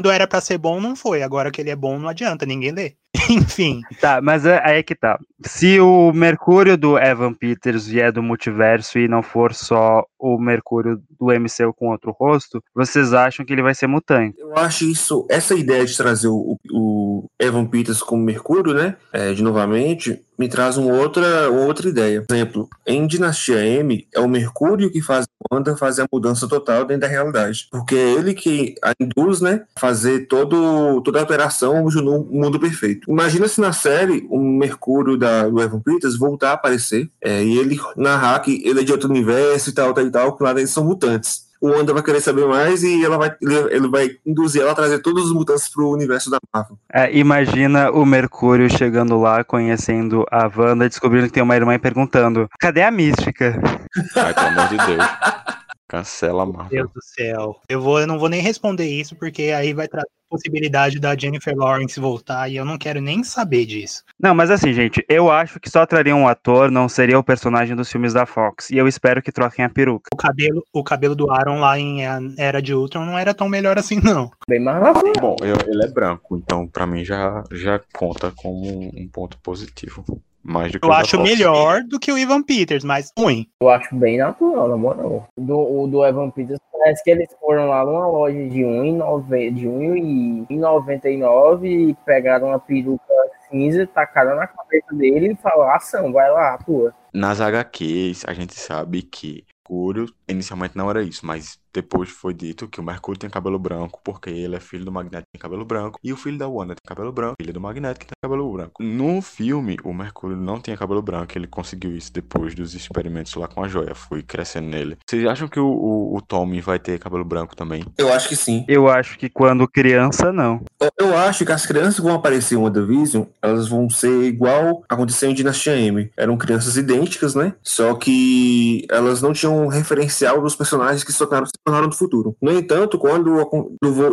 Quando era pra ser bom, não foi. Agora que ele é bom, não adianta, ninguém lê. Enfim, Tá, mas é- aí é que tá. Se o Mercúrio do Evan Peters vier do multiverso e não for só o Mercúrio do MCU com outro rosto, vocês acham que ele vai ser mutante? Eu acho isso, essa ideia de trazer o, o Evan Peters como Mercúrio, né? é, de novamente, me traz uma outra, uma outra ideia. Por exemplo, em Dinastia M, é o Mercúrio que faz Wanda fazer a mudança total dentro da realidade. Porque é ele que a induz, né? Fazer todo, toda a alteração no mundo perfeito. Imagina se na série o Mercúrio da, do Evan Peters voltar a aparecer é, e ele narrar que ele é de outro universo e tal, tal e tal, que lá eles são mutantes. O Wanda vai querer saber mais e ela vai, ele, ele vai induzir ela a trazer todos os mutantes pro universo da Marvel. É, imagina o Mercúrio chegando lá, conhecendo a Wanda, descobrindo que tem uma irmã e perguntando: cadê a mística? Ai, pelo amor de Deus. Cancela a Meu Marvel. Deus do céu. Eu, vou, eu não vou nem responder isso, porque aí vai trazer a possibilidade da Jennifer Lawrence voltar e eu não quero nem saber disso. Não, mas assim, gente, eu acho que só traria um ator, não seria o personagem dos filmes da Fox. E eu espero que troquem a peruca. O cabelo, o cabelo do Aaron lá em Era de Ultron não era tão melhor assim, não. Bem mais. Bom, eu- ele é branco, então pra mim já, já conta como um ponto positivo. Mais do que Eu acho Fox. melhor do que o Ivan Peters, mas ruim. Eu acho bem natural, na moral. Do, o do Evan Peters parece que eles foram lá numa loja de 1,90 de 1,99 e pegaram uma peruca cinza, tacaram na cabeça dele e falaram, ação, vai lá, atua. Nas HQs, a gente sabe que Mercúrio inicialmente não era isso, mas depois foi dito que o Mercúrio tem cabelo branco porque ele é filho do Magneto que tem cabelo branco e o filho da Wanda tem cabelo branco, filho do Magneto que tem cabelo branco. No filme, o Mercúrio não tinha cabelo branco, ele conseguiu isso depois dos experimentos lá com a joia, foi crescendo nele. Vocês acham que o, o, o Tommy vai ter cabelo branco também? Eu acho que sim. Eu acho que quando criança, não. Eu- Eu acho que as crianças que vão aparecer em WandaVision, elas vão ser igual aconteceu em Dinastia M. Eram crianças idênticas, né? Só que elas não tinham um referencial dos personagens que se tornaram, tornaram do futuro. No entanto, quando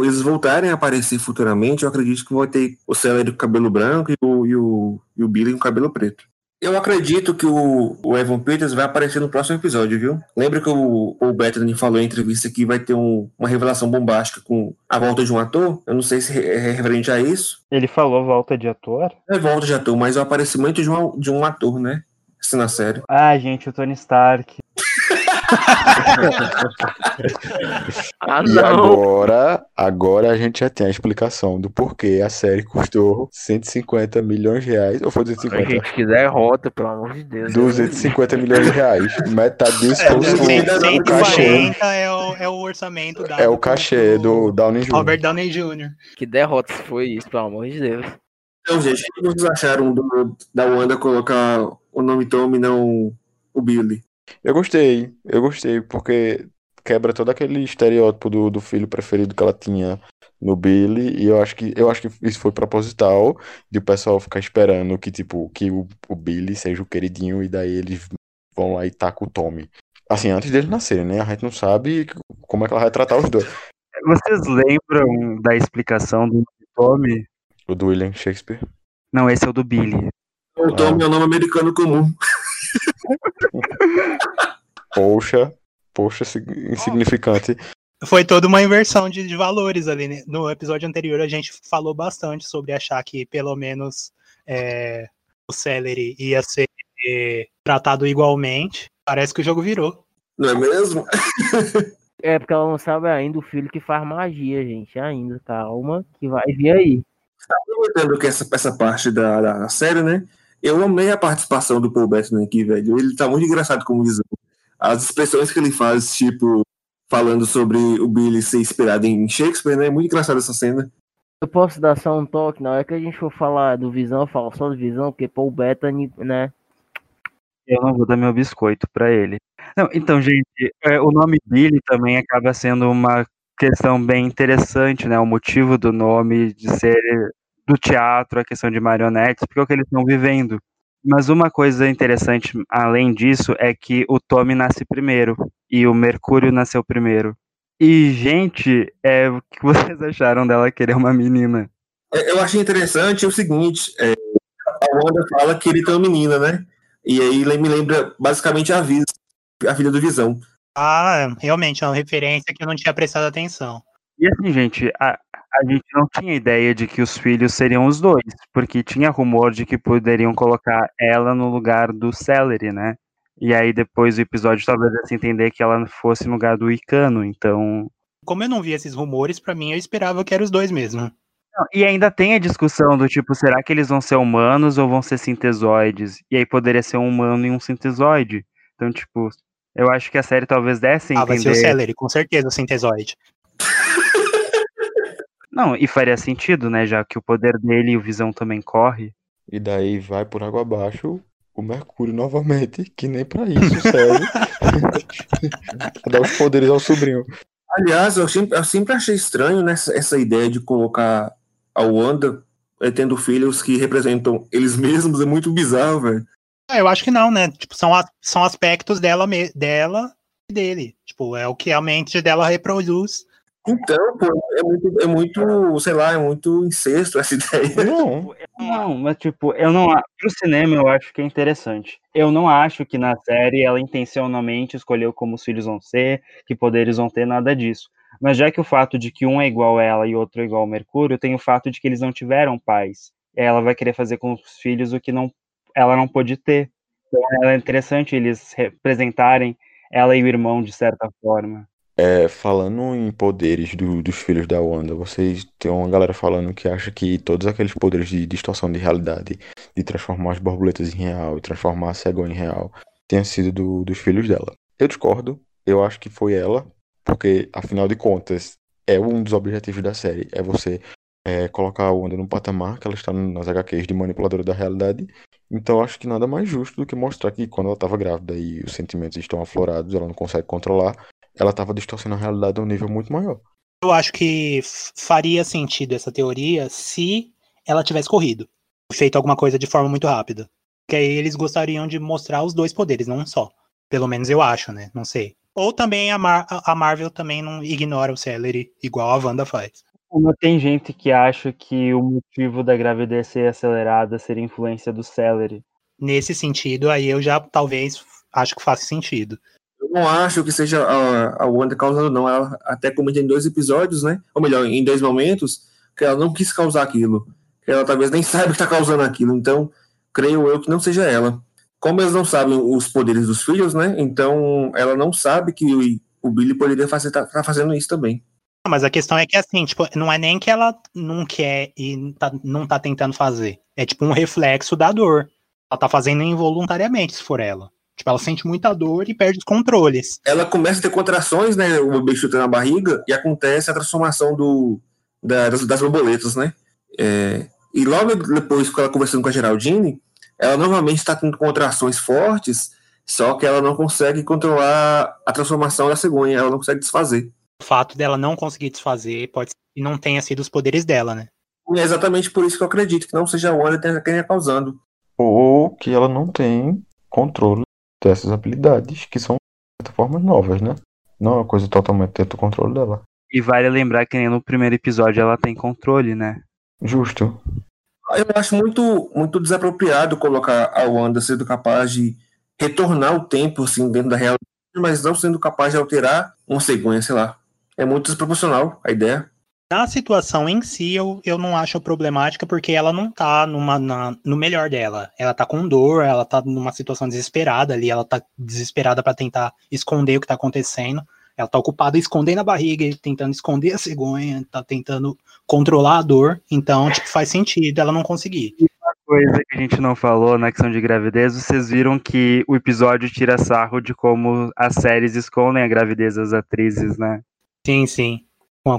eles voltarem a aparecer futuramente, eu acredito que vai ter o Celery com cabelo branco e o, e o, e o Billy com cabelo preto. Eu acredito que o, o Evan Peters vai aparecer no próximo episódio, viu? Lembra que o, o Bethany falou em entrevista que vai ter um- uma revelação bombástica com a volta de um ator? Eu não sei se é referente a isso. Ele falou volta de ator? É volta de ator, mas o aparecimento de um, de um ator, né? Assim na série. Ah, gente, o Tony Stark. Ah, E agora, agora a gente já tem a explicação do porquê a série custou 150 milhões de reais. Ou foi A 250? gente que derrota, pelo amor de Deus. 250 milhões de reais. Metade disso É, foi o, cem- o cachê. 140 é o, é o orçamento dado É o cachê do pro Downey Jr. Robert Downey Jr. Que derrota foi isso, pelo amor de Deus. Então, gente, o que vocês acharam do, da Wanda colocar o nome Tommy e não o Billy? Eu gostei, eu gostei, porque quebra todo aquele estereótipo do, do filho preferido que ela tinha no Billy, e eu acho que eu acho que isso foi proposital, de o pessoal ficar esperando que, tipo, que o, o Billy seja o queridinho, e daí eles vão lá e tacam o Tommy. Assim, antes dele nascer, né? A gente não sabe como é que ela vai tratar os dois. Vocês lembram da explicação do Tommy? O do William Shakespeare. Não, esse é o do Billy. O Tommy é um nome americano comum. Poxa, poxa, sig- insignificante. Foi toda uma inversão de, de valores ali. né? No episódio anterior, a gente falou bastante sobre achar que pelo menos é, o Celery ia ser é, tratado igualmente. Parece que o jogo virou. Não é mesmo? É porque ela não sabe ainda o filho que faz magia, gente. Ainda, calma, que vai vir aí. Aproveitando que essa, essa parte da, da série, né? Eu amei a participação do Paul Bettany aqui, velho. Ele tá muito engraçado como visão. As expressões que ele faz, tipo, falando sobre o Billy ser inspirado em Shakespeare, né? Muito engraçado essa cena. Eu posso dar só um toque, na hora que a gente for falar do Visão, eu falo só do Visão, porque Paul Bettany, né? Eu não vou dar meu biscoito pra ele. Não, então, gente, é, o nome Billy também acaba sendo uma questão bem interessante, né? O motivo do nome de ser do teatro, a questão de marionetes, porque é o que eles estão vivendo. Mas uma coisa interessante, além disso, é que o Tommy nasce primeiro e o Mercúrio nasceu primeiro. E, gente, é, o que vocês acharam dela querer uma menina? É, Eu achei interessante o seguinte: é, a Wanda fala que ele tem uma menina, né? E aí ele me lembra basicamente a Vis, a filha do Visão. Ah, realmente, é uma referência que eu não tinha prestado atenção. E assim, gente, a, a gente não tinha ideia de que os filhos seriam os dois, porque tinha rumor de que poderiam colocar ela no lugar do Celery, né? E aí depois do episódio talvez desse entender que ela fosse no lugar do Icano, então... Como eu não vi esses rumores, pra mim eu esperava que eram os dois mesmo. Não, E ainda tem a discussão do tipo, será que eles vão ser humanos ou vão ser sintesoides? E aí poderia ser um humano e um sintesoide. Então, tipo, eu acho que a série talvez desse a Ah, vai ser o entender... Celery, com certeza, o Sintesoide. Não, e faria sentido, né? Já que o poder dele e o Visão também corre. E daí vai por água abaixo o Mercúrio novamente, que nem pra isso serve. Dar os poderes ao sobrinho. Aliás, eu sempre, eu sempre achei estranho nessa essa ideia de colocar a Wanda eh, tendo filhos que representam eles mesmos. É muito bizarro, velho. Ah, eu acho que não, né? Tipo, são, a- são aspectos dela, me- dela e dele. Tipo, é o que a mente dela reproduz. Então, pô, é muito, é muito, sei lá, é muito incesto essa ideia. Não, Não, mas tipo, eu não. Pro cinema eu acho que é interessante. Eu não acho que na série ela intencionalmente escolheu como os filhos vão ser, que poderes vão ter, nada disso. Mas já que o fato de que um é igual a ela e outro é igual ao Mercúrio, tem o fato de que eles não tiveram pais. Ela vai querer fazer com os filhos o que não, ela não pôde ter. Então é interessante eles representarem ela e o irmão de certa forma. É, falando em poderes do- dos filhos da Wanda, vocês tem uma galera falando que acha que todos aqueles poderes de distorção de realidade, de transformar as borboletas em real transformar a cegonha em real, tenha sido do- dos filhos dela. Eu discordo, eu acho que foi ela, porque afinal de contas é um dos objetivos da série, é você é, colocar a Wanda num patamar que ela está nas HQs de manipuladora da realidade. Então acho que nada mais justo do que mostrar que quando ela estava grávida e os sentimentos estão aflorados, ela não consegue controlar, ela estava distorcendo a realidade a um nível muito maior. Eu acho que faria sentido essa teoria se ela tivesse corrido. Feito alguma coisa de forma muito rápida. Que aí eles gostariam de mostrar os dois poderes, não um só. Pelo menos eu acho, né? Não sei. Ou também a, Mar- a Marvel também não ignora o Celery, igual a Wanda faz. Como tem gente que acha que o motivo da gravidez ser acelerada seria influência do celery. Nesse sentido, aí eu já talvez acho que faz sentido. Eu não acho que seja a, a Wanda causando, não. Ela até comenta em dois episódios, né? Ou melhor, em dois momentos, que ela não quis causar aquilo. Que ela talvez nem saiba que tá causando aquilo. Então, creio eu que não seja ela. Como eles não sabem os poderes dos filhos, né? Então, ela não sabe que o, o Billy poderia fazer, tá, tá fazendo isso também. Não, Mas a questão é que assim, tipo, não é nem que ela não quer e tá- não tá tentando fazer. É tipo um reflexo da dor. Ela tá fazendo involuntariamente, se for ela. Tipo, ela sente muita dor e perde os controles. Ela começa a ter contrações, né? O bebê chuta na barriga e acontece a transformação do, da- das, das borboletas, né? É, e logo depois, quando ela conversando com a Geraldine, ela novamente está tendo contrações fortes, só que ela não consegue controlar a transformação da cegonha, ela não consegue desfazer. O fato dela não conseguir desfazer pode ser que não tenha sido os poderes dela, né? E é exatamente por isso que eu acredito que não seja a Wanda que tenha causando. Ou que ela não tem controle dessas habilidades, que são, de certa forma, novas, né? Não é uma coisa totalmente dentro do controle dela. E vale lembrar que nem no primeiro episódio ela tem controle, né? Justo. Eu acho muito, muito desapropriado colocar a Wanda sendo capaz de retornar o tempo assim, dentro da realidade, mas não sendo capaz de alterar uma cegonha, sei lá. É muito desproporcional a ideia. Na situação em si, eu, eu não acho problemática porque ela não tá numa, na- no melhor dela. Ela tá com dor, ela tá numa situação desesperada ali, ela tá desesperada pra tentar esconder o que tá acontecendo. Ela tá ocupada escondendo a barriga, tentando esconder a cegonha, tá tentando controlar a dor. Então, tipo, faz sentido ela não conseguir. Coisa que a gente não falou na questão de gravidez, vocês viram que o episódio tira sarro de como as séries escondem a gravidez das atrizes, né? Sim, sim.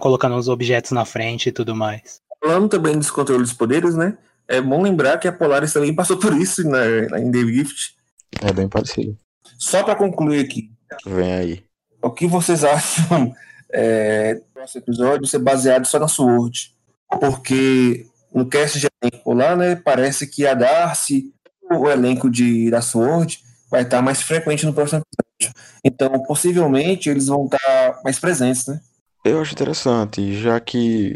Colocando os objetos na frente e tudo mais. Falando também do descontrole dos poderes, né? É bom lembrar que a Polaris também passou por isso na, na- em The Gift. É bem parecido. Só para concluir aqui, Vem aí. o que vocês acham é, do próximo episódio ser baseado só na Sword? Porque no cast de elenco lá, né, parece que a Darcy, o elenco de, da Sword, vai estar mais frequente no próximo episódio. Então, possivelmente, eles vão estar mais presentes, né? Eu acho interessante, já que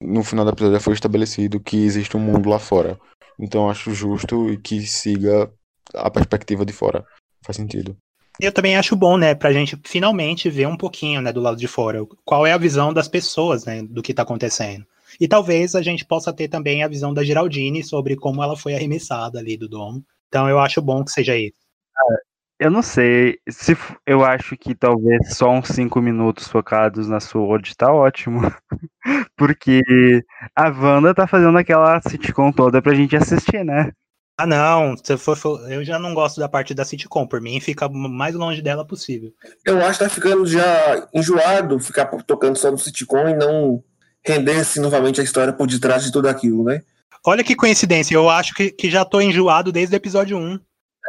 no final da episódio foi estabelecido que existe um mundo lá fora. Então eu acho justo que siga a perspectiva de fora. Faz sentido. Eu também acho bom, né, pra gente finalmente ver um pouquinho, né, do lado de fora, qual é a visão das pessoas, né, do que tá acontecendo. E talvez a gente possa ter também a visão da Geraldine sobre como ela foi arremessada ali do domo. Então eu acho bom que seja isso. Eu não sei, se eu acho que talvez só uns cinco minutos focados na Sword tá ótimo. Porque a Wanda tá fazendo aquela sitcom toda pra gente assistir, né? Ah, não, se for, eu já não gosto da parte da sitcom, por mim fica o mais longe dela possível. Eu acho que tá ficando já enjoado ficar tocando só no sitcom e não render-se novamente a história por detrás de tudo aquilo, né? Olha que coincidência, eu acho que, que já tô enjoado desde o episódio 1.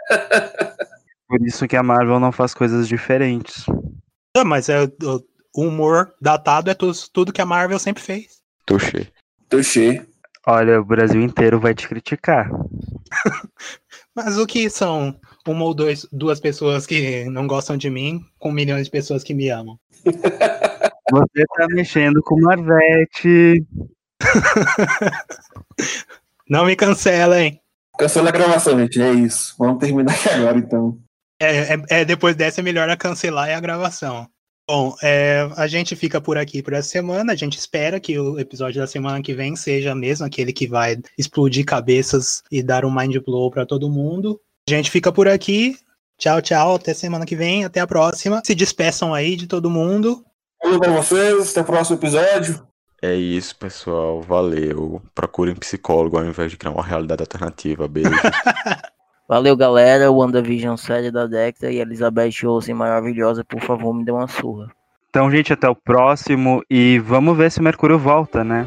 Por isso que a Marvel não faz coisas diferentes. Ah, mas é, o humor datado é tudo, tudo que a Marvel sempre fez. Touché. Touché. Olha, o Brasil inteiro vai te criticar. Mas o que são uma ou dois, duas pessoas que não gostam de mim com milhões de pessoas que me amam? Você tá mexendo com Marvete. Não me cancelem. Cancela a gravação, gente. É isso. Vamos terminar aqui agora, então. É, é- é, depois dessa é melhor a cancelar e a gravação. Bom, é, a gente fica por aqui por essa semana. A gente espera que o episódio da semana que vem seja mesmo aquele que vai explodir cabeças e dar um mind blow pra todo mundo. A gente fica por aqui. Tchau, tchau. Até semana que vem. Até a próxima. Se despeçam aí de todo mundo. Falou pra vocês. Até o próximo episódio. É isso, pessoal. Valeu. Procurem psicólogo ao invés de criar uma realidade alternativa. Beijo. Valeu, galera. WandaVision série da Dexter e Elizabeth Olsen maravilhosa. Por favor, me dê uma surra. Então, gente, até o próximo. E vamos ver se o Mercúrio volta, né?